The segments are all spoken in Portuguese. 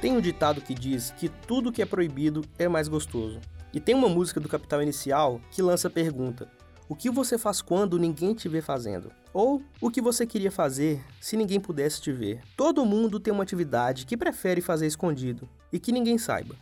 Tem um ditado que diz que tudo que é proibido é mais gostoso. E tem uma música do Capital Inicial que lança a pergunta: O que você faz quando ninguém te vê fazendo? Ou o que você queria fazer se ninguém pudesse te ver? Todo mundo tem uma atividade que prefere fazer escondido e que ninguém saiba.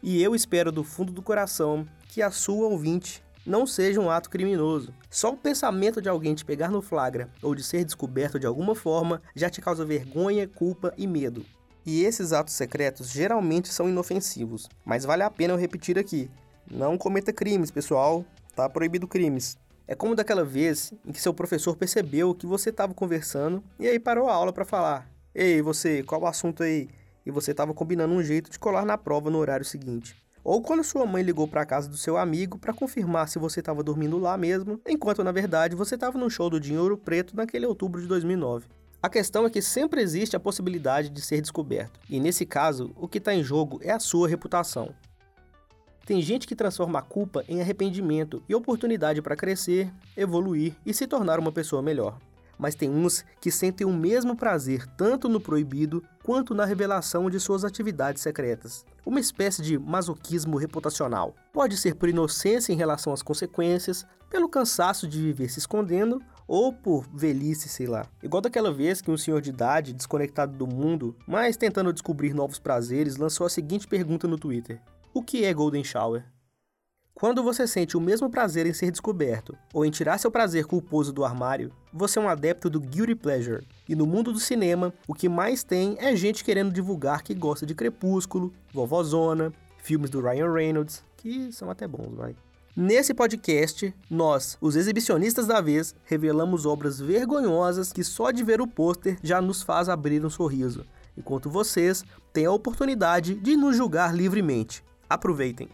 E eu espero do fundo do coração que a sua ouvinte não seja um ato criminoso. Só o pensamento de alguém te pegar no flagra ou de ser descoberto de alguma forma já te causa vergonha, culpa e medo. E esses atos secretos geralmente são inofensivos, mas vale a pena eu repetir aqui: não cometa crimes, pessoal, tá proibido crimes. É como daquela vez em que seu professor percebeu que você estava conversando e aí parou a aula para falar: "Ei, você, qual o assunto aí?" E você estava combinando um jeito de colar na prova no horário seguinte. Ou quando sua mãe ligou para a casa do seu amigo para confirmar se você estava dormindo lá mesmo, enquanto na verdade você estava no show do Dinheiro Preto naquele outubro de 2009. A questão é que sempre existe a possibilidade de ser descoberto, e nesse caso, o que está em jogo é a sua reputação. Tem gente que transforma a culpa em arrependimento e oportunidade para crescer, evoluir e se tornar uma pessoa melhor mas tem uns que sentem o mesmo prazer tanto no proibido quanto na revelação de suas atividades secretas. Uma espécie de masoquismo reputacional. Pode ser por inocência em relação às consequências, pelo cansaço de viver se escondendo ou por velhice, sei lá. Igual daquela vez que um senhor de idade, desconectado do mundo, mas tentando descobrir novos prazeres, lançou a seguinte pergunta no Twitter: O que é Golden Shower? Quando você sente o mesmo prazer em ser descoberto ou em tirar seu prazer culposo do armário, você é um adepto do guilty pleasure. E no mundo do cinema, o que mais tem é gente querendo divulgar que gosta de Crepúsculo, Vovozona, filmes do Ryan Reynolds, que são até bons, vai. Nesse podcast, nós, os exibicionistas da vez, revelamos obras vergonhosas que só de ver o pôster já nos faz abrir um sorriso, enquanto vocês têm a oportunidade de nos julgar livremente. Aproveitem!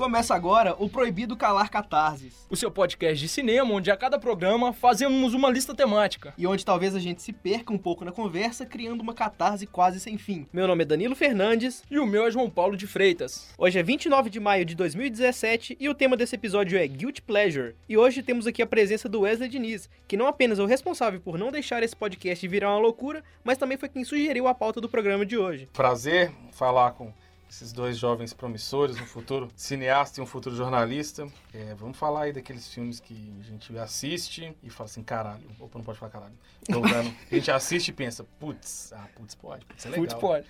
Começa agora o Proibido Calar Catarses. O seu podcast de cinema, onde a cada programa fazemos uma lista temática. E onde talvez a gente se perca um pouco na conversa, criando uma catarse quase sem fim. Meu nome é Danilo Fernandes. E o meu é João Paulo de Freitas. Hoje é 29 de maio de 2017 e o tema desse episódio é Guilty Pleasure. E hoje temos aqui a presença do Wesley Diniz, que não apenas é o responsável por não deixar esse podcast virar uma loucura, mas também foi quem sugeriu a pauta do programa de hoje. Prazer falar com esses dois jovens promissores, um futuro cineasta e um futuro jornalista. É, vamos falar aí daqueles filmes que a gente assiste e fala assim, caralho. Opa, não pode falar caralho. Vendo. A gente assiste e pensa, putz, ah, putz, pode, putz, é legal. Putz, pode.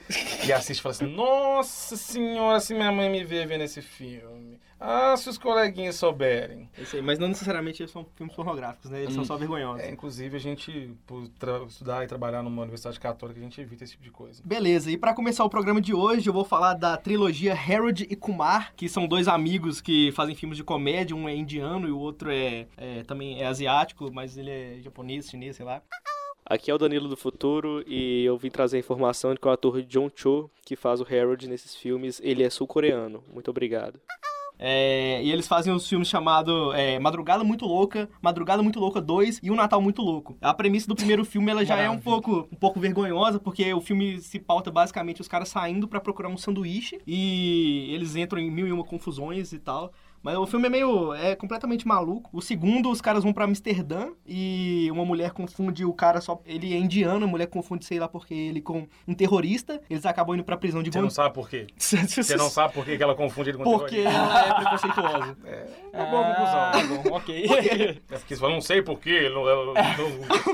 E assiste e fala assim, nossa senhora, se minha mãe me ver vendo esse filme. Ah, se os coleguinhas souberem. Isso aí, mas não necessariamente eles são filmes pornográficos, né? Eles hum, são só vergonhosos. É, inclusive, a gente, por estudar e trabalhar numa universidade católica, a gente evita esse tipo de coisa. Beleza, e para começar o programa de hoje, eu vou falar da trilogia Harold e Kumar, que são dois amigos que fazem filmes de comédia, um é indiano e o outro é, é também é asiático, mas ele é japonês, chinês, sei lá. Aqui é o Danilo do Futuro e eu vim trazer a informação de que o ator John Cho, que faz o Harold nesses filmes, ele é sul-coreano. Muito obrigado. É, e eles fazem os filmes chamados é, Madrugada Muito Louca, Madrugada Muito Louca 2 e O Natal Muito Louco. A premissa do primeiro filme ela já Maravilha. é um pouco, um pouco vergonhosa, porque o filme se pauta basicamente os caras saindo para procurar um sanduíche e eles entram em mil e uma confusões e tal. Mas o filme é meio. é completamente maluco. O segundo, os caras vão pra Amsterdã e uma mulher confunde o cara só. Ele é indiano, a mulher confunde, sei lá porque ele com um terrorista. Eles acabam indo pra prisão de Você não sabe por quê? Você não sabe por que ela confunde ele com porque terrorista? Porque ela é preconceituosa. É, é uma boa conclusão. Ah, tá bom, ok. É porque não sei por quê, ela, ela,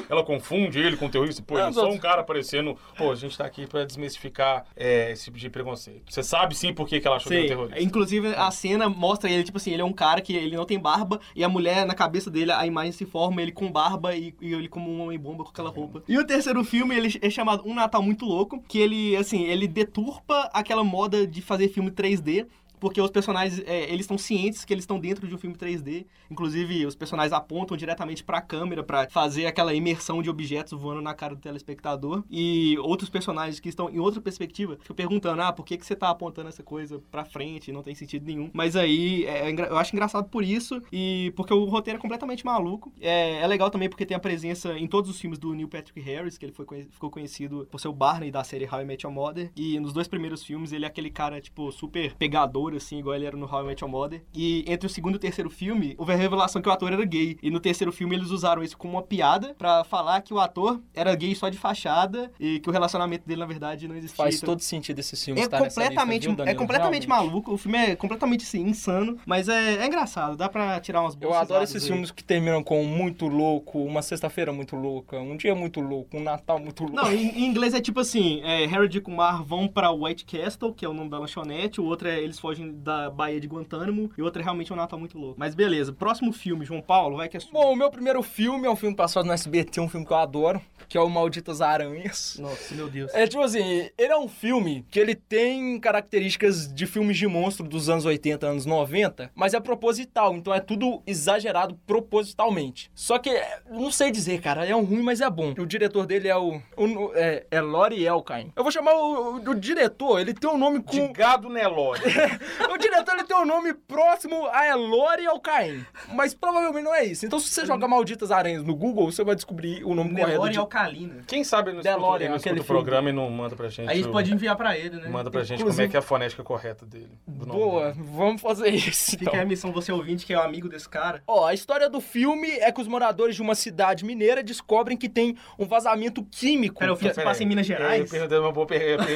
ela, confunde ele com terrorista. Pô, é só um cara aparecendo. Pô, a gente tá aqui pra desmistificar é, esse tipo de preconceito. Você sabe sim por que ela achou sim. que era terrorista. Inclusive, a cena mostra ele, tipo, tipo assim, ele é um cara que ele não tem barba e a mulher, na cabeça dele, a imagem se forma ele com barba e, e ele como um homem-bomba com aquela roupa. E o terceiro filme, ele é chamado Um Natal Muito Louco, que ele, assim, ele deturpa aquela moda de fazer filme 3D porque os personagens, é, eles estão cientes que eles estão dentro de um filme 3D. Inclusive, os personagens apontam diretamente para a câmera para fazer aquela imersão de objetos voando na cara do telespectador. E outros personagens que estão em outra perspectiva ficam perguntando: ah, por que, que você tá apontando essa coisa para frente? Não tem sentido nenhum. Mas aí, é, é eu acho engraçado por isso e porque o roteiro é completamente maluco. É, é legal também porque tem a presença em todos os filmes do Neil Patrick Harris, que ele foi, ficou conhecido por ser o Barney da série How I Met Your Mother. E nos dois primeiros filmes ele é aquele cara, tipo, super pegador assim, igual ele era no How I Met Your Mother. E entre o segundo e o terceiro filme, houve a revelação que o ator era gay. E no terceiro filme eles usaram isso como uma piada pra falar que o ator era gay só de fachada e que o relacionamento dele, na verdade, não existia. Faz Então, todo sentido esse filme é estar completamente, lista, viu, é completamente Realmente. maluco. O filme é completamente assim, insano, mas é, é engraçado. Dá pra tirar umas boas Eu adoro esses aí. filmes que terminam com muito louco, uma sexta-feira muito louca, um dia muito louco, um Natal muito louco. Não, em, em inglês é tipo assim, é, Harry e Kumar vão pra White Castle, que é o nome da lanchonete, o outro é eles fogem da Baía de Guantánamo, e o outro é realmente um Natal muito louco. Mas beleza, próximo filme, João Paulo, vai que é sua. Bom, o meu primeiro filme é um filme passado no SBT, um filme que eu adoro, que é o Malditas Aranhas. Nossa, meu Deus. É tipo assim, ele é um filme que ele tem características de filmes de monstro dos anos 80, anos 90, mas é proposital, então é tudo exagerado propositalmente. Só que, não sei dizer, cara, é um ruim, mas é bom. O diretor dele é o... o é, é Lori Elkain. Eu vou chamar o, o, o diretor, ele tem um nome De com... gado Nelore. O diretor ele tem um nome próximo a Elore e ao Caim. Mas provavelmente não é isso. Então, se você jogar Malditas Aranhas no Google, você vai descobrir o nome correto. Nelore de- e Alcalina. Quem sabe não escuta, DeLorean, ele não escuta o programa e não manda pra gente. Aí a gente o- pode enviar pra ele, né? Manda pra gente Inclusive- como é que é a fonética correta dele. do nome Boa, dele. vamos fazer isso. Fica Então. aí a missão, você ouvinte, que é o amigo desse cara. Ó, a história do filme é que os moradores de uma cidade mineira descobrem que tem um vazamento químico. Pera, o filme que- se passa em Minas Eu Gerais? perguntei uma boa pergunta.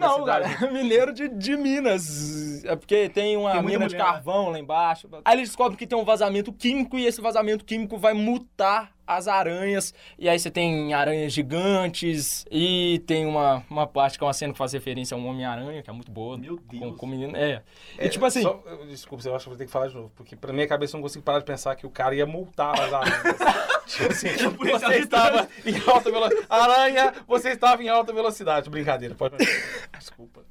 Não, cara, mineiro de, de Minas. É porque tem uma Tem mina de mulher carvão lá embaixo. Aí eles descobrem que tem um vazamento químico e esse vazamento químico vai mutar as aranhas. E aí você tem aranhas gigantes e tem uma, uma parte que é uma cena que faz referência a um Homem-Aranha, que é muito boa. Meu Com, Deus. com menino. É. E tipo assim. Só- desculpa, eu acho que vou ter que falar de novo. Porque pra minha cabeça eu não consigo parar de pensar que o cara ia multar as aranhas. tipo assim, você estava em alta velocidade. Aranha, você estava em alta velocidade. Brincadeira, pode. Desculpa.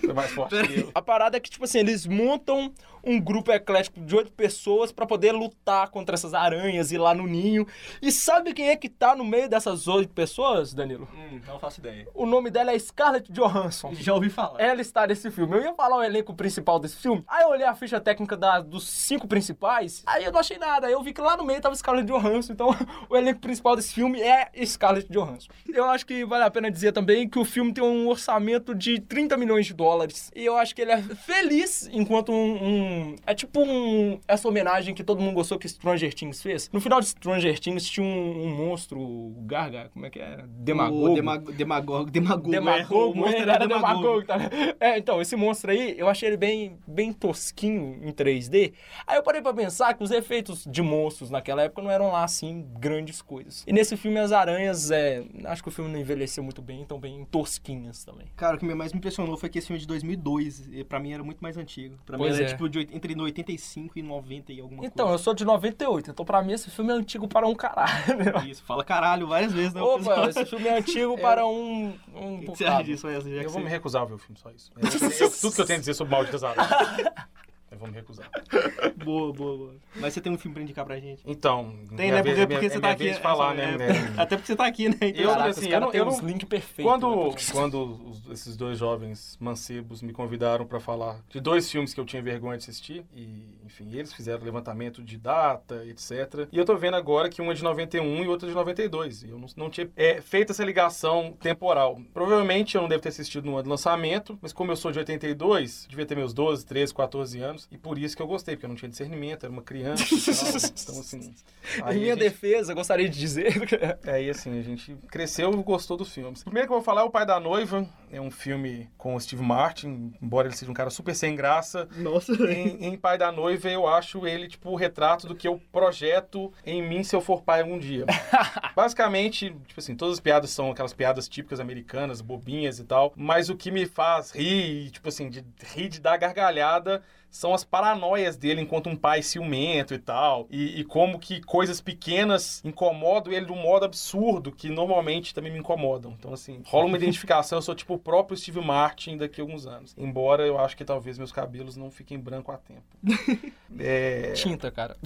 Foi mais forte que eu. A parada é que, tipo assim, eles montam um grupo eclético de oito pessoas pra poder lutar contra essas aranhas e lá no ninho. E sabe quem é que tá no meio dessas oito pessoas, Danilo? Hum, não faço ideia. O nome dela é Scarlett Johansson. Já ouvi falar. Ela está nesse filme. Eu ia falar o elenco principal desse filme. Aí eu olhei a ficha técnica da- dos cinco principais. Aí eu não achei nada. Aí eu vi que lá no meio tava Scarlett Johansson. Então o elenco principal desse filme é Scarlett Johansson. Eu acho que vale a pena dizer também que o filme tem um orçamento de 30 milhões de dólares. E eu acho que ele é feliz enquanto um. um- é tipo um. Essa homenagem que todo mundo gostou que Stranger Things fez. No final de Stranger Things tinha um, um monstro, o Garga, como é que é? Demagogo. O Demago, demagogo. Demagogo. é, Demagogo, monstro ele era demagogo. tá? É, então, esse monstro aí, eu achei ele bem, bem tosquinho em 3D. Aí eu parei pra pensar que os efeitos de monstros naquela época não eram lá, assim, grandes coisas. E nesse filme, as aranhas, é... Acho que o filme não envelheceu muito bem, então bem tosquinhas também. Cara, o que mais me impressionou foi que esse filme é de 2002. E pra mim era muito mais antigo. Pra Pois mim era é. tipo de, entre 85 e 90 e alguma Então, eu coisa. sou de 98, então pra mim esse filme é antigo para um caralho. Isso, fala caralho várias vezes, né? Opa, esse filme é antigo para um... um que que você acha disso, Wesley? Eu vou me recusar a ver o filme, só isso. Eu- eu- tudo que eu tenho a dizer sobre Malditas Aranhas. Eu vou me recusar. Boa, boa, boa. Mas você tem um filme pra indicar pra gente? Então, Tem, né? vez- Porque, minha- porque é você minha tá aqui. falar, é, né? é, né? Até porque você tá aqui, né? Então, Eu, Caraca, assim, os eu não- eu uns não- links perfeitos. Quando, né? quando os- esses dois jovens mancebos me convidaram pra falar de dois filmes que eu tinha vergonha de assistir, e enfim, eles fizeram levantamento de data, etc. E eu tô vendo agora que um é de 91 e outro é de 92. E eu não, não tinha é, feito essa ligação temporal. Provavelmente eu não devo ter assistido no ano de lançamento, mas como eu sou de 82, devia ter meus 12, 13, 14 anos, e por isso que eu gostei, porque eu não tinha discernimento, era uma criança. e então, assim. Em minha gente- defesa, gostaria de dizer. Aí, assim, a gente cresceu e gostou dos filmes. O primeiro que eu vou falar é O Pai da Noiva. É um filme com o Steve Martin, embora ele seja um cara super sem graça. Nossa, Em, em Pai da Noiva, eu acho ele, tipo, o retrato do que eu projeto em mim se eu for pai algum dia. Basicamente, tipo assim, todas as piadas são aquelas piadas típicas americanas, bobinhas e tal. Mas o que me faz rir, tipo assim, de rir de dar gargalhada são as paranoias dele enquanto um pai ciumento e tal. E, e como que coisas pequenas incomodam ele de um modo absurdo que normalmente também me incomodam. Então, assim, rola uma identificação. Eu sou tipo o próprio Steve Martin daqui a alguns anos. Embora eu acho que talvez meus cabelos não fiquem branco a tempo. É... Tinta, cara.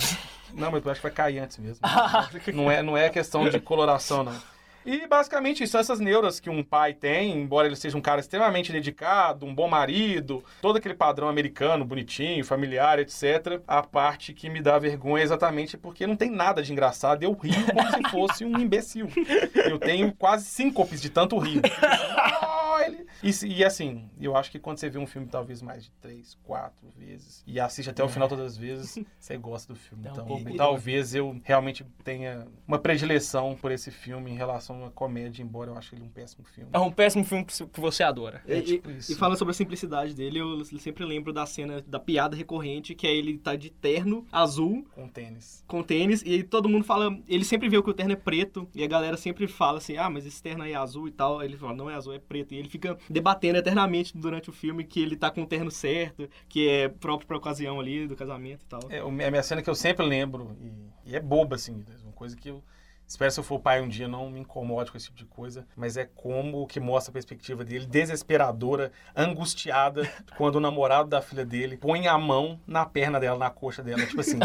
Não, mas eu acho que vai cair antes mesmo. não, é, não é questão de coloração, não. E basicamente são essas neuras que um pai tem, embora ele seja um cara extremamente dedicado, um bom marido, todo aquele padrão americano, bonitinho, familiar, etc. A parte que me dá vergonha é exatamente porque não tem nada de engraçado. Eu rio como se fosse um imbecil. Eu tenho quase síncopes de tanto rir. E, se- e assim, eu acho que quando você vê um filme talvez mais de três, quatro vezes e assiste até o final todas as vezes, você gosta do filme. É Então, pouco- talvez eu realmente tenha uma predileção por esse filme em relação à comédia, embora eu ache ele um péssimo filme. É um péssimo filme que você adora. E, tipo e- isso. e falando sobre a simplicidade dele, eu sempre lembro da cena da piada recorrente, que é ele tá de terno azul Com tênis. com tênis, e aí todo mundo fala. Ele sempre vê que o terno é preto, e a galera sempre fala assim: ah, mas esse terno aí é azul e tal. Aí ele fala: não é azul, é preto. E ele fica debatendo eternamente durante o filme que ele tá com o terno certo, que é próprio pra ocasião ali do casamento e tal. É a minha cena que eu sempre lembro, e, e é boba, assim, uma coisa que eu espero se eu for pai um dia não me incomode com esse tipo de coisa, mas é como que mostra a perspectiva dele, desesperadora, angustiada, quando o namorado da filha dele põe a mão na perna dela, na coxa dela, tipo assim,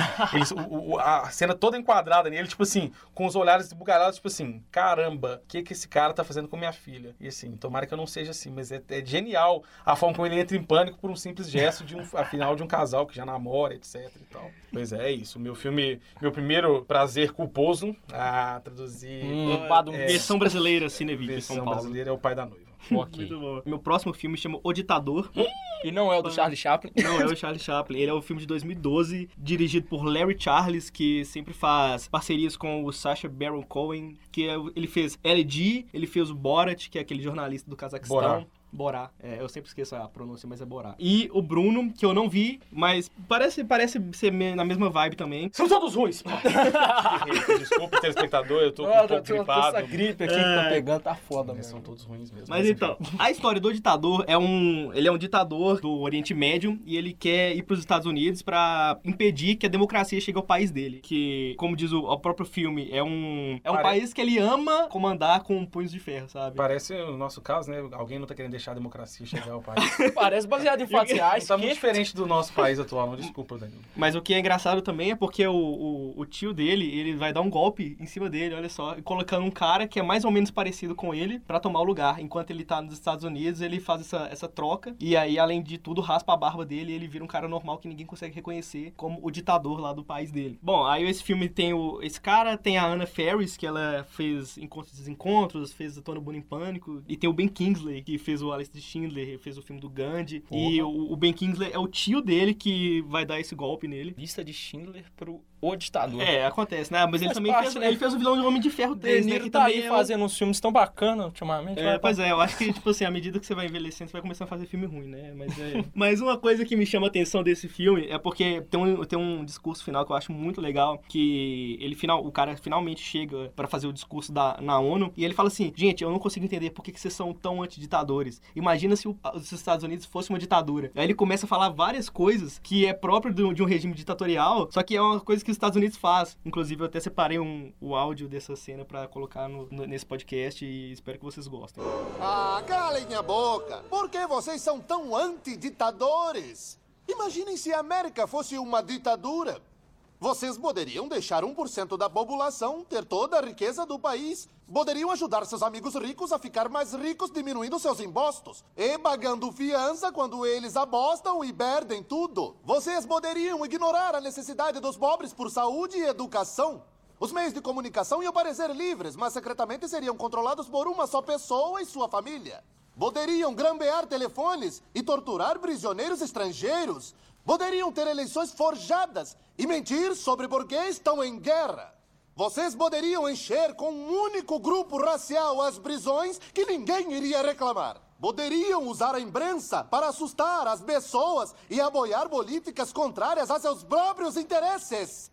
o- o- a cena toda enquadrada nele, tipo assim, com os olhares esbugalhados, tipo assim, caramba, o que que esse cara tá fazendo com minha filha? E assim, tomara que eu não seja assim, mas é, é genial a forma como ele entra em pânico por um simples gesto de um, afinal, de um casal que já namora, etc e tal. Pois é, é isso. Meu filme, meu primeiro prazer culposo, a traduzir... Hum. É. Versão brasileira, Cinevídeo, versão São Paulo. brasileira é o pai da noiva. Ok. Muito bom. Meu próximo filme chama O Ditador. E não é o do Charlie Chaplin. Não é o Charlie Chaplin. Ele é um filme de 2012, dirigido por Larry Charles, que sempre faz parcerias com o Sacha Baron Cohen, que é o- ele fez LG, ele fez o Borat, que é aquele jornalista do Cazaquistão. Borá. Borá. É, eu sempre esqueço a pronúncia, mas é Borá. E o Bruno, que eu não vi, mas parece, parece ser me- na mesma vibe também. São todos ruins. Desculpa, telespectador, eu tô com um Ah, pouco tô- tô- gripado. Essa gripe aqui que tá É. pegando tá foda, Eles são todos ruins mesmo. Mas então, a história do ditador é um. Ele é um ditador do Oriente Médio e ele quer ir para os Estados Unidos para impedir que a democracia chegue ao país dele. Que, como diz o, o próprio filme, é um. É um Pare- país que ele ama comandar com punhos de ferro, sabe? Parece o nosso caso, né? Alguém não tá querendo deixar a democracia chegar ao país. Parece baseado em fatos reais. tá que- muito diferente do nosso país atual, não. Desculpa, Danilo. Mas o que é engraçado também é porque o, o, o tio dele, ele vai dar um golpe em cima dele, olha só, e colocando um cara que é mais ou menos parecido com ele pra tomar o lugar. Enquanto ele tá nos Estados Unidos, ele faz essa, essa troca. E aí, além de tudo, raspa a barba dele e ele vira um cara normal que ninguém consegue reconhecer como o ditador lá do país dele. Bom, aí esse filme tem o, esse cara, tem a Anna Ferris, que ela fez Encontros e Desencontros, fez a Tona Boone em Pânico. E tem o Ben Kingsley, que fez o Alice de Schindler, fez o filme do Gandhi. E o, o Ben Kingsley é o tio dele que vai dar esse golpe nele. Lista de Schindler pro O Ditador. É, acontece, né? Mas ele também parte, fez, né? ele fez o vilão de Homem de Ferro De 3, né? Que tá também aí é, fazendo uns filmes tão bacanas ultimamente. É, pois é, eu acho que, tipo assim, à medida que você vai envelhecendo, você vai começar a fazer filme ruim, né? Mas, é... Mas uma coisa que me chama a atenção desse filme é porque tem um, tem um discurso final que eu acho muito legal, que ele final, o cara finalmente chega pra fazer o discurso da, na ONU, e ele fala assim, gente, eu não consigo entender por que, que vocês são tão antiditadores. Imagina se o- os Estados Unidos fosse uma ditadura. Aí ele começa a falar várias coisas que é próprio do- de um regime ditatorial, só que é uma coisa que Estados Unidos faz. Inclusive, eu até separei um, o áudio dessa cena pra colocar no- no- nesse podcast e espero que vocês gostem. Ah, calem a boca! Por que vocês são tão antiditadores? Imaginem se a América fosse uma ditadura. Vocês poderiam deixar 1% da população ter toda a riqueza do país. Poderiam ajudar seus amigos ricos a ficar mais ricos, diminuindo seus impostos e pagando fiança quando eles apostam e perdem tudo. Vocês poderiam ignorar a necessidade dos pobres por saúde e educação. Os meios de comunicação iam parecer livres, mas secretamente seriam controlados por uma só pessoa e sua família. Poderiam grambear telefones e torturar prisioneiros estrangeiros. Poderiam ter eleições forjadas e mentir sobre por que estão em guerra. Vocês poderiam encher com um único grupo racial as prisões que ninguém iria reclamar. Poderiam usar a imprensa para assustar as pessoas e apoiar políticas contrárias a seus próprios interesses.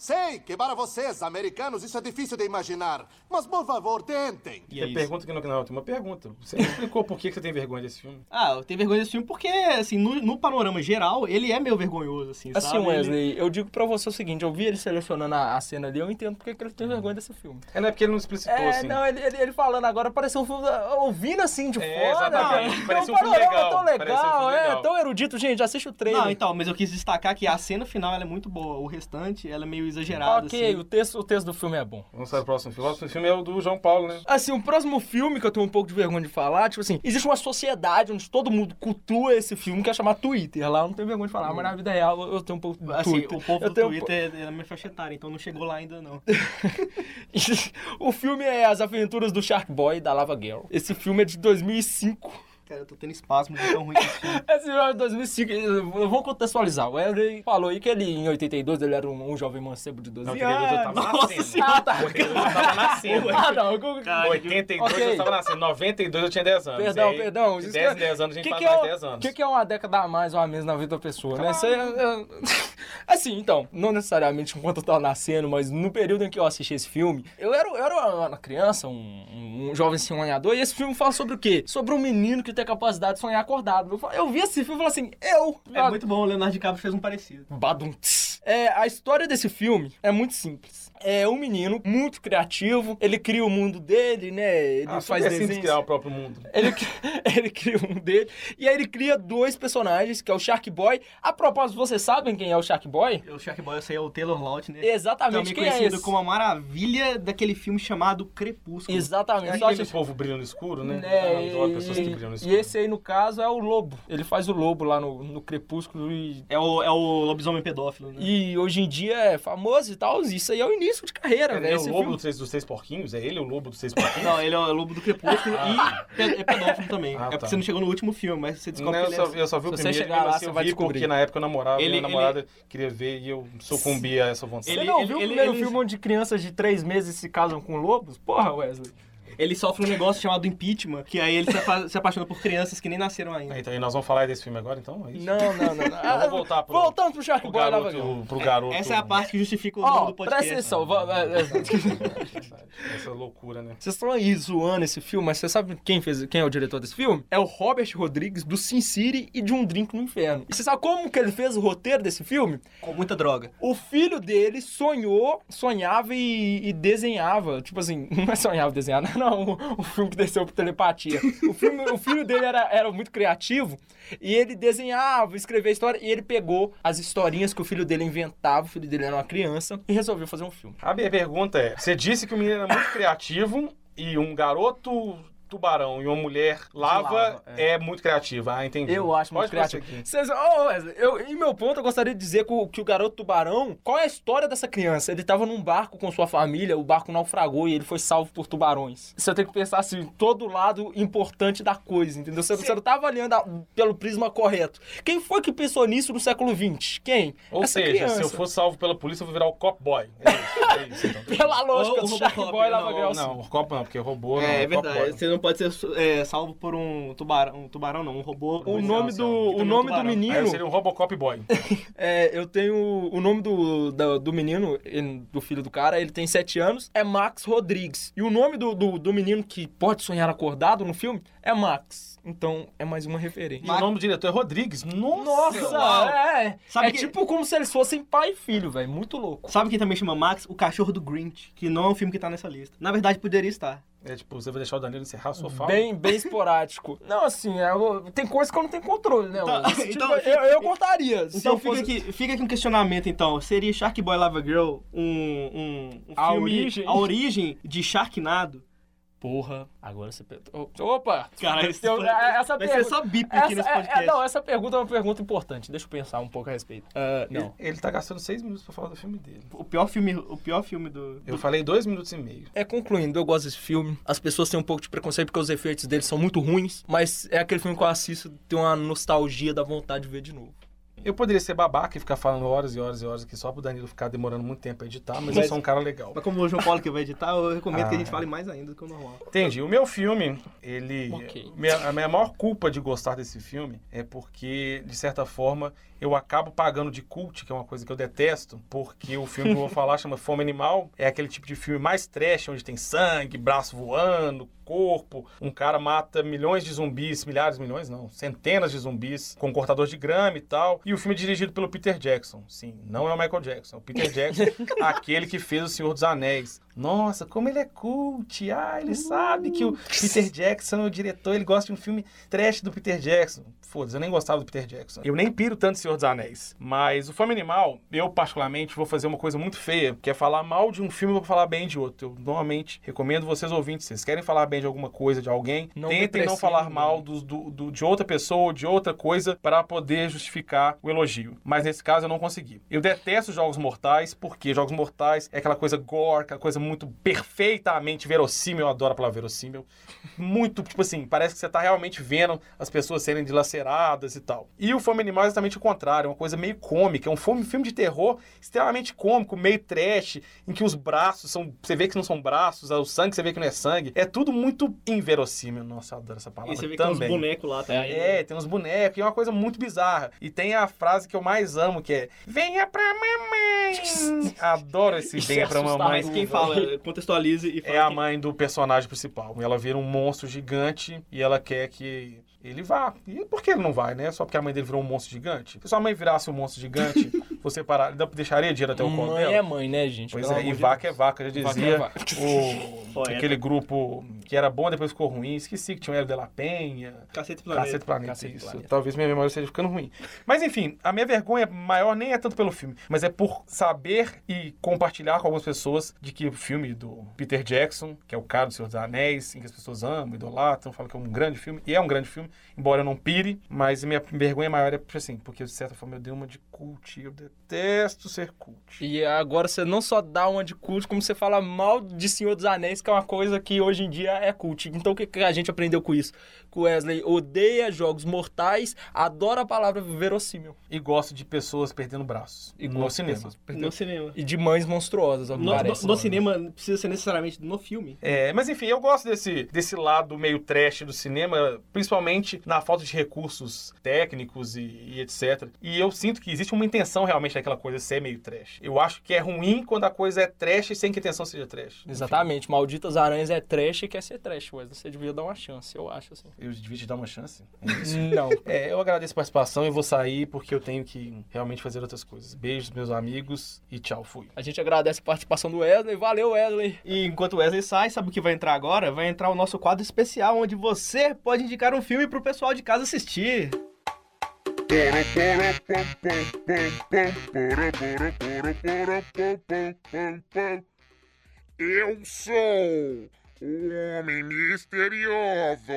Sei que para vocês, americanos, isso é difícil de imaginar, mas por favor, tentem. E é isso. pergunta que não, não, tem uma pergunta. Você me explicou por que você tem vergonha desse filme? Ah, eu tenho vergonha desse filme porque, assim, no, no panorama geral, ele é meio vergonhoso, assim, Assim, sabe? Wesley, eu digo pra você o seguinte, eu vi ele selecionando a, a cena ali, eu entendo porque que ele tem vergonha desse filme. É, não é porque ele não explicitou, É, assim. não, ele, ele, ele falando agora, pareceu um filme, ouvindo assim de É, fora. exatamente, parecia Não, um filme legal, tão parecia um legal, é, legal. tão erudito. Gente, assiste o trailer. Não, então, mas eu quis destacar que a cena final ela é muito boa. O restante, ela é meio exagerada, Ok, assim. o, texto, o texto do filme é bom. Vamos para o próximo filme. O próximo filme é o do João Paulo, né? Assim, o próximo filme que eu tenho um pouco de vergonha de falar, tipo assim, existe uma sociedade onde todo mundo cultua esse filme que é chamado Twitter. Lá eu não tenho vergonha de falar, mas na vida real eu tenho um pouco de Assim, Twitter. o povo eu do tenho um Twitter é da minha faixa etária, então não chegou lá ainda, não. o filme é As Aventuras do Shark Boy e da Lava Girl. Esse filme é de 2005. Cara, eu tô tendo espasmo de tão ruim que esse filme. Esse filme é de 2005. Eu vou contextualizar. O Wesley falou aí que ele, em 82, ele era um, um jovem mancebo de 12 Não, anos. 82 eu tava Nossa nascendo. senhora. Ah, tá. 82 eu tava nascendo. Ah, não. eu- Cara, 82 Ok. eu tava nascendo. 92 eu tinha 10 anos. Perdão, aí, perdão. De Isso 10 em que- 10 anos a gente que faz que é mais o- 10 anos. O que, que é uma década a mais ou a menos na vida da pessoa, né? Isso aí é- é- Assim, então, não necessariamente enquanto eu tava nascendo, mas no período em que eu assisti esse filme, eu era, eu era uma criança, um, um- um jovem sonhador, e esse filme fala sobre o quê? Sobre um menino que tem capacidade de sonhar acordado. Eu vi esse filme e falei assim, eu... É muito bom, o Leonardo DiCaprio fez um parecido. Badum. tss. É, a história desse filme é muito simples. É um menino muito criativo, ele cria o mundo dele, né? Ele Ah, faz simples desenhos. criar o próprio mundo. Ele, ele cria um dele. E aí ele cria dois personagens, que é o Shark Boy. A propósito, vocês sabem quem é o Shark Boy? O Shark Boy, eu sei, é o Taylor Lautner. Exatamente, Também quem é conhecido esse? como a maravilha daquele filme chamado Crepúsculo. Exatamente. É Só aquele que- povo brilha no escuro, né? É, Ah, eu adoro pessoas que brilham no e, escuro. e esse aí, no caso, é o Lobo. Ele faz o Lobo lá no, no Crepúsculo e... É o, é o lobisomem pedófilo, né? E hoje em dia é famoso e tal. Isso aí é o início de carreira, É, velho. é Esse o lobo filme- dos três, dos três porquinhos? É ele o lobo dos três porquinhos? Não, ele é o lobo do Crepúsculo e pe- é pedófilo também. Ah, é porque tá. você não chegou no último filme, mas você Não, descobre eu, que ele só, é... eu só vi o Se você primeiro, chegar lá, assim, você eu vai vi descobrir. porque na época eu namorava, Ele- minha namorada queria ver e eu sucumbi a essa vontade. Você Ele- não ele- viu o ele- primeiro ele- filme onde crianças de três meses se casam com lobos? Porra, Wesley. Ele sofre um negócio chamado impeachment, que aí ele se, apa- se apaixona por crianças que nem nasceram ainda. Então, e nós vamos falar desse filme agora, então? É isso? Não, não, não. não. Então, vamos voltar pro, Voltando pro Shark pro Boy garoto. Pro garoto. Essa é a parte que justifica o nome Ó, do podcast. presta atenção. é, é, Essa loucura, né? Vocês estão aí zoando esse filme, mas você sabe quem, fez, quem é o diretor desse filme? É o Robert Rodrigues, do Sin City e de Um Drink no Inferno. E você sabe como que ele fez o roteiro desse filme? Com muita droga. O filho dele sonhou, sonhava e, e desenhava. Tipo assim, não é sonhava e desenhar, não, não. O, filme que desceu por telepatia. O, filme, o filho dele era, era muito criativo e ele desenhava, escrevia história e ele pegou as historinhas que o filho dele inventava. O filho dele era uma criança e resolveu fazer um filme. A minha pergunta é: você disse que o menino era muito criativo e um garoto tubarão e uma mulher lava, lava, é. muito criativa. Ah, entendi. Eu acho muito criativo. Vocês, Wesley, eu, em meu ponto, eu gostaria de dizer que o, que o garoto tubarão. Qual é a história dessa criança? Ele tava num barco com sua família, o barco naufragou e ele foi salvo por tubarões. Você tem que pensar assim, todo lado importante da coisa, entendeu? Você, você não tá avaliando a- pelo prisma correto. Quem foi que pensou nisso no século XX? Quem? Ou Essa seja, criança. se eu for salvo pela polícia, eu vou virar o cop boy. É isso, é isso então. Pela lógica Ou do o Shark Boy não, Lava. Não, o cop não, porque roubou. não, É, é verdade. boy. Você não pode ser é, salvo por um tubarão, um tubarão não, um robô. O nome do, o é um nome do menino. seria um Robocop boy. É, eu tenho. O nome do, do, do menino, ele- do filho do cara, ele tem 7 anos, é Max Rodrigues. E o nome do, do, do menino que pode sonhar acordado no filme é Max. Então é mais uma referência. E o nome do diretor é Rodrigues. Nossa! Nossa, é. Sabe é que- tipo como se eles fossem pai e filho, velho. Muito louco. Sabe quem também chama Max? O Cachorro do Grinch, que não é um filme que tá nessa lista. Na verdade, poderia estar. É tipo, você vai deixar o Danilo encerrar a sua fala? Bem, bem esporádico. Não, assim, é, eu- tem coisas que eu não tenho controle, né? Tá? Tipo, então- eu, eu cortaria. Então fica, fosse- aqui, fica aqui um questionamento, então. Seria Shark Boy Lava Girl um, um, um A filme... origem? A origem de Sharknado? Porra, agora você. Opa! Cara, isso Eu- foi- essa vai pergunta- ser só bip aqui Essa, nesse é- podcast. é- não, essa pergunta é uma pergunta importante. Deixa eu pensar um pouco a respeito. Ah, não. Ele, ele tá gastando seis minutos pra falar do filme dele. O pior filme, o pior filme do... Eu falei dois minutos e meio. É, concluindo, eu gosto desse filme. As pessoas têm um pouco de preconceito porque os efeitos dele são muito ruins, mas é aquele filme que eu assisto, tem uma nostalgia da vontade de ver de novo. Eu poderia ser babaca e ficar falando horas e horas e horas aqui só pro Danilo ficar demorando muito tempo pra editar, mas, eu sou um cara legal. Mas como o João Paulo que vai editar, eu recomendo que a gente Ah. fale mais ainda do que o normal. Entendi. O meu filme, ele. Ok. Minha, a minha maior culpa de gostar desse filme é porque, de certa forma, eu acabo pagando de cult, que é uma coisa que eu detesto, porque o filme que eu vou falar chama Fome Animal. É aquele tipo de filme mais trash, onde tem sangue, braço voando, corpo. Um cara mata milhões de zumbis, milhares, milhões não, centenas de zumbis com um cortador de grama e tal. E o filme é dirigido pelo Peter Jackson. Sim, não é o Michael Jackson. É o Peter Jackson, aquele que fez O Senhor dos Anéis. Nossa, como ele é cult. Ah, ele sabe que o Peter Jackson é o diretor, ele gosta de um filme trash do Peter Jackson. Foda-se, eu nem gostava do Peter Jackson. Eu nem piro tanto Senhor dos Anéis. Mas o Fome Animal, eu particularmente vou fazer uma coisa muito feia, que é falar mal de um filme vou falar bem de outro. Eu normalmente recomendo vocês ouvintes, se vocês querem falar bem de alguma coisa, de alguém, Não tentem não falar mal dos- do, do- de outra pessoa ou de outra coisa para poder justificar o elogio. Mas nesse caso eu não consegui. Eu detesto Jogos Mortais, porque Jogos Mortais é aquela coisa gore, aquela coisa muito perfeitamente verossímil, eu adoro a palavra verossímil. Muito, tipo assim, parece que você tá realmente vendo as pessoas serem dilaceradas e tal. E o Fome Animal é exatamente o contrário, é uma coisa meio cômica, é um filme, filme de terror extremamente cômico, meio trash, em que os braços são, você vê que não são braços, o sangue você vê que não é sangue. É tudo muito inverossímil. Nossa, eu adoro essa palavra E você vê que tem também. uns bonecos lá também. É, tem uns bonecos, e é uma coisa muito bizarra. E tem a frase que eu mais amo, que é Venha pra mamãe! Adoro esse Venha é pra mamãe. Mas quem fala, contextualize e fala É a mãe do personagem principal. Ela vira um monstro gigante e ela quer que ele vá. E por que ele não vai, né? Só porque a mãe dele virou um monstro gigante? Se sua mãe virasse um monstro gigante, você parar, deixaria de ir até o colo Mãe dela? é mãe, né, gente? Pois Pelo é, e vaca é Deus. vaca, já Vaca dizia é vaca. o, aquele grupo que era bom, depois ficou ruim. Esqueci que tinha o Hélio de la Penha. Cacete Planeta. Cacete Planeta, Cacete isso. Planeta. Talvez minha memória esteja ficando ruim. Mas enfim, a minha vergonha maior nem é tanto pelo filme, mas é por saber e compartilhar com algumas pessoas de que o filme do Peter Jackson, que é o cara do Senhor dos Anéis, em que as pessoas amam, idolatram, falam que é um grande filme, e é um grande filme, embora eu não pire, mas minha vergonha maior é assim, porque de certa forma eu dei uma de cult, eu detesto ser cult. E agora você não só dá uma de cult, como você fala mal de Senhor dos Anéis, que é uma coisa que hoje em dia é cult. Então o que, que a gente aprendeu com isso? Que o Wesley odeia jogos mortais, adora a palavra verossímil. E gosto de pessoas perdendo braços. E no cinema. perdendo- No cinema. E de mães monstruosas, ao que No, parece. no- no cinema não precisa ser necessariamente no filme. É, mas enfim, eu gosto desse, desse lado meio trash do cinema, principalmente na falta de recursos técnicos e, e etc. E eu sinto que existe uma intenção realmente daquela coisa ser meio trash. Eu acho que é ruim quando a coisa é trash sem que a intenção seja trash. Exatamente. Malditas Aranhas é trash e quer ser trash, Wesley. Você devia dar uma chance, eu acho, assim. Eu devia te dar uma chance. É isso. Não. É, eu agradeço a participação e vou sair porque eu tenho que realmente fazer outras coisas. Beijos, meus amigos, e tchau, fui. A gente agradece a participação do Wesley. Valeu, Wesley. E enquanto o Wesley sai, sabe o que vai entrar agora? Vai entrar o nosso quadro especial, onde você pode indicar um filme pro pessoal de casa assistir. Eu sou o homem misterioso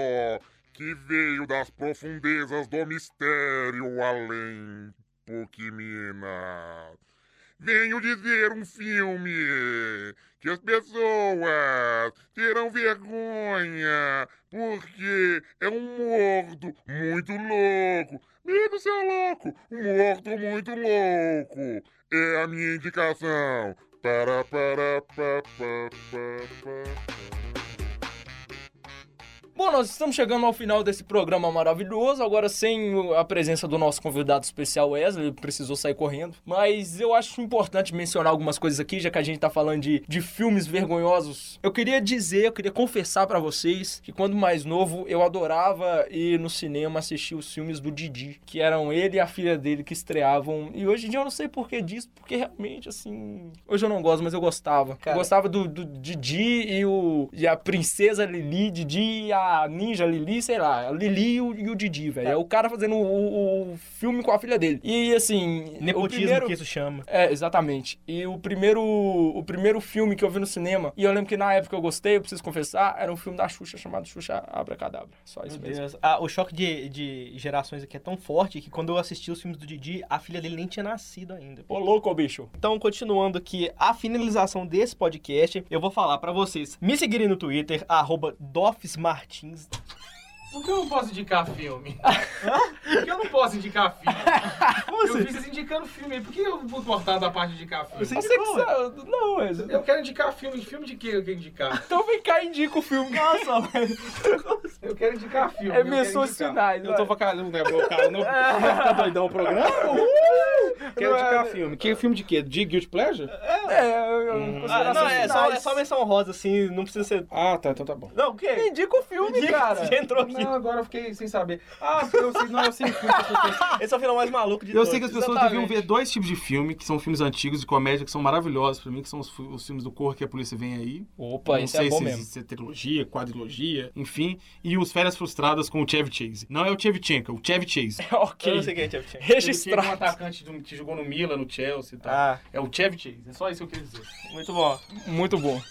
que veio das profundezas do mistério além Pokémina. Venho dizer um filme que as pessoas terão vergonha porque é um morto muito louco. Medo seu louco, um morto muito louco. É a minha indicação. Para, para, pa, pa, pa, pa. Bom, nós estamos chegando ao final desse programa maravilhoso, agora sem a presença do nosso convidado especial Wesley, ele precisou sair correndo. Mas eu acho importante mencionar algumas coisas aqui, já que a gente tá falando de, de filmes vergonhosos. Eu queria dizer, eu queria confessar pra vocês que quando mais novo eu adorava ir no cinema assistir os filmes do Didi, que eram ele e a filha dele que estreavam. E hoje em dia eu não sei por que disso, porque realmente, assim. Hoje eu não gosto, mas eu gostava. Cara. Eu gostava do, do Didi e, o, e a princesa Lili, Didi e a ninja Lili, sei lá, a Lili e o, e o Didi, velho. É o cara fazendo o, o- filme com a filha dele. E assim. o Nepotismo primeiro... que isso chama. É, exatamente. E o primeiro, o primeiro filme que eu vi no cinema, e eu lembro que na época eu gostei, eu preciso confessar, era um filme da Xuxa chamado Xuxa Abracadabra. Só isso Meu mesmo. Deus. Ah, o choque de, de gerações aqui é tão forte que quando eu assisti os filmes do Didi, a filha dele nem tinha nascido ainda. Ô, louco, bicho. Então, continuando aqui a finalização desse podcast, eu vou falar pra vocês me seguirem no Twitter, arroba Martins Por que eu não posso indicar filme? Por que eu não posso indicar filme? Eu fiz isso indicando filme. Por que eu vou cortar da parte de indicar filme? Você Você que sabe. Não, mas... Eu quero indicar filme. Filme de quê eu quero indicar? Então vem cá e indica o filme. Nossa, Eu quero indicar filme. É eu quero menções indicar. finais, Eu tô focando, né, meu cara? Não tá doidão o programa? Quero indicar filme. Que filme de quê? De Guilty Pleasure? É, eu- Ah, considerações não, é só, é só menção rosa, assim, não precisa ser. Ah, tá, então tá bom. Não, o quê? Indica o filme, cara. Você entrou aqui. Não, agora eu fiquei sem saber. Ah, eu sei, não, eu sei filme que as pessoas... Esse é o final mais maluco de Eu todos. sei que as pessoas Exatamente. deviam ver dois tipos de filme, que são filmes antigos de comédia, que são maravilhosos pra mim, que são os, os filmes do Corra que a polícia vem aí. Opa, não isso sei é bom se, mesmo. se é trilogia, quadrilogia, enfim. E os Férias Frustradas com o Chevy Chase. Não é o Chevchenko, é o Chevy Chase. ok. Eu não sei quem é Chevy Chase. Ele é um Registrado. atacante do- que jogou no Milan, no Chelsea e tal. Ah, É o Chevy Chase, é só isso que eu queria dizer. muito bom. Muito bom.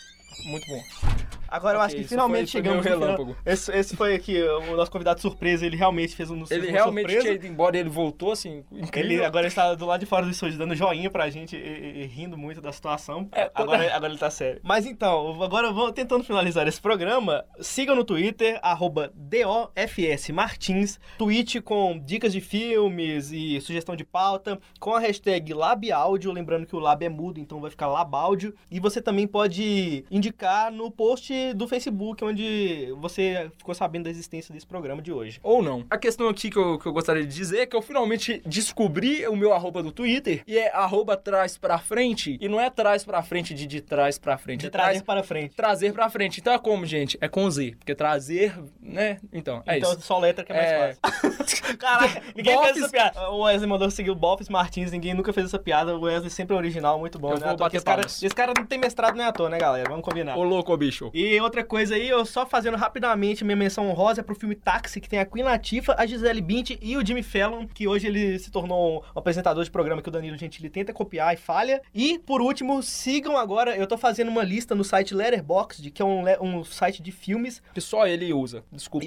Muito bom. Agora eu Ok, acho que finalmente foi- foi chegamos final. relâmpago. Esse, esse foi aqui o nosso convidado surpresa, ele realmente fez um nos Ele realmente surpresa. tinha ido embora e ele voltou, assim, incrível. Ele agora está do lado de fora do estúdio dando joinha pra gente e, e- e rindo muito da situação. É, toda- agora, agora ele tá sério. Mas então, agora eu vou tentando finalizar esse programa. Sigam no Twitter, arroba DOFS Martins, tweet com dicas de filmes e sugestão de pauta, com a hashtag LabAudio, lembrando que o Lab é mudo, então vai ficar LabAudio. E você também pode indicar no post do Facebook, onde você ficou sabendo da existência desse programa de hoje. Ou não. A questão aqui que eu, que eu gostaria de dizer é que eu finalmente descobri o meu arroba do Twitter e é arroba trás pra frente. E não é trás pra frente de de trás pra frente. De é trazer trás para frente. trazer pra frente. Então é como, gente? É com Z. Porque trazer, né? Então, é então isso. só letra que é mais É. fácil. Caraca, ninguém fez Bofs- essa piada. O Wesley mandou seguir o Bofs Martins, ninguém nunca fez essa piada. O Wesley sempre é original, muito bom. Eu né? vou bater esse, cara, esse cara não tem mestrado nem à toa, né, galera? Vamos combinar. Ô louco, bicho. E outra coisa aí, eu só fazendo rapidamente minha menção honrosa é pro filme Táxi, que tem a Queen Latifah, a Gisele Bündchen e o Jimmy Fallon, que hoje ele se tornou um apresentador de programa que o Danilo Gentili tenta copiar e falha. E, por último, sigam agora, eu tô fazendo uma lista no site Letterboxd, que é um, um site de filmes, Que só ele usa. Desculpa.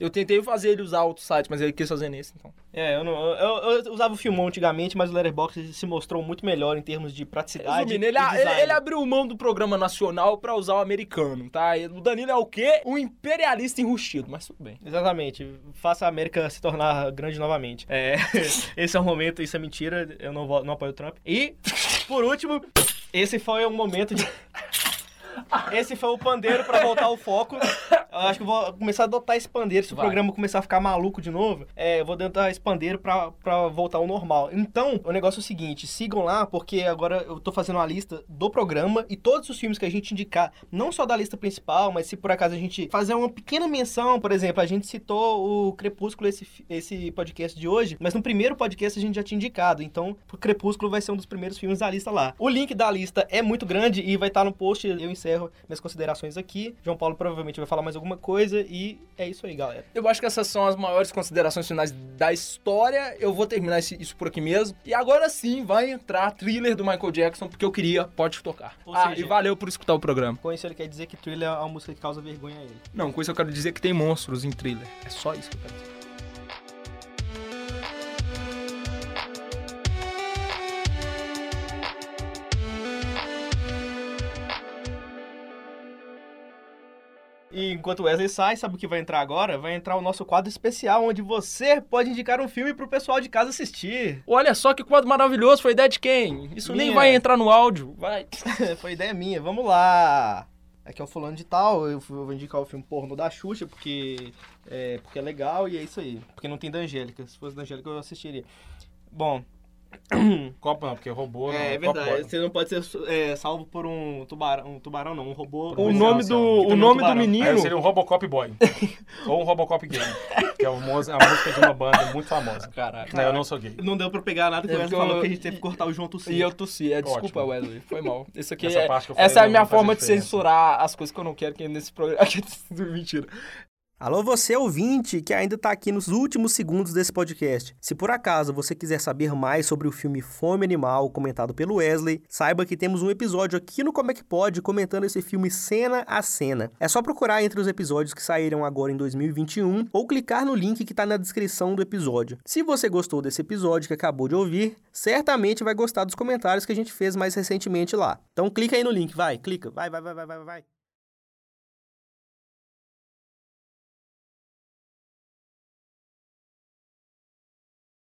Eu tentei fazer ele usar outro site, mas ele quis fazer nesse, então. É, eu, não, eu, eu usava o Filmon antigamente, mas o Letterboxd se mostrou muito melhor em termos de praticidade Resumindo, ele, ele, ele abriu mão do programa nacional pra usar o americano, tá? E O Danilo é o quê? Um imperialista enrustido, mas tudo bem. Exatamente. Faça a América se tornar grande novamente. É, esse é o momento, isso é mentira, eu não, vou, não apoio o Trump. E, por último, esse foi um momento de. Esse foi o pandeiro pra voltar ao foco. Eu acho que eu vou começar a adotar esse pandeiro. Se o Vai. programa começar a ficar maluco de novo, é, eu vou adotar esse pandeiro pra, pra voltar ao normal. Então, o negócio é o seguinte: sigam lá, porque agora eu tô fazendo uma lista do programa e todos os filmes que a gente indicar, não só da lista principal, mas se por acaso a gente fazer uma pequena menção, por exemplo, a gente citou o Crepúsculo esse, esse podcast de hoje, mas no primeiro podcast a gente já tinha indicado. Então, o Crepúsculo vai ser um dos primeiros filmes da lista lá. O link da lista é muito grande e vai estar no post. Eu encerro minhas considerações aqui. João Paulo provavelmente vai falar mais alguma coisa e é isso aí, galera. Eu acho que essas são as maiores considerações finais da história. Eu vou terminar esse- isso por aqui mesmo. E agora sim vai entrar thriller do Michael Jackson, porque eu queria, pode tocar. Ou ah, seja- e valeu por escutar o programa. Com isso ele quer dizer que Thriller é uma música que causa vergonha a ele. Não, com isso eu quero dizer que tem monstros em thriller. É só isso que eu quero dizer. E enquanto o Wesley sai, sabe o que vai entrar agora? Vai entrar o nosso quadro especial, onde você pode indicar um filme pro pessoal de casa assistir. Olha só que quadro maravilhoso, foi ideia de quem? Isso nem Minha. vai entrar no áudio. Vai. Foi ideia minha, vamos lá. Aqui é o fulano de tal, eu vou indicar o filme porno da Xuxa, porque é, porque é legal e é isso aí. Porque não tem da Angélica, se fosse da Angélica eu assistiria. Bom, Copo não, porque roubou. não, é, é verdade, pode. você não pode ser é, salvo por um tubarão, um tubarão não, um robô. O um nome do, o é um nome do tubarão. Aí menino. seria um Robocop Boy. Ou um Robocop gay. Que é a música de uma banda muito famosa. Caraca. Não, eu não sou gay. Não deu pra pegar nada que É o Wesley eu- falou que a gente teve que cortar o João Tossindo. E eu tossi. É, desculpa, Ótimo. Wesley. Foi mal. Isso aqui Essa é, parte que eu falei essa é a minha forma de diferença. censurar as coisas que eu não quero que nesse programa. Mentira. Alô, você ouvinte que ainda está aqui nos últimos segundos desse podcast. Se por acaso você quiser saber mais sobre o filme Fome Animal, comentado pelo Wesley, saiba que temos um episódio aqui no Como é que Pode comentando esse filme cena a cena. É só procurar entre os episódios que saíram agora em 2021 ou clicar no link que está na descrição do episódio. Se você gostou desse episódio que acabou de ouvir, certamente vai gostar dos comentários que a gente fez mais recentemente lá. Então clica aí no link, vai, clica, vai, vai, vai, vai, vai, vai.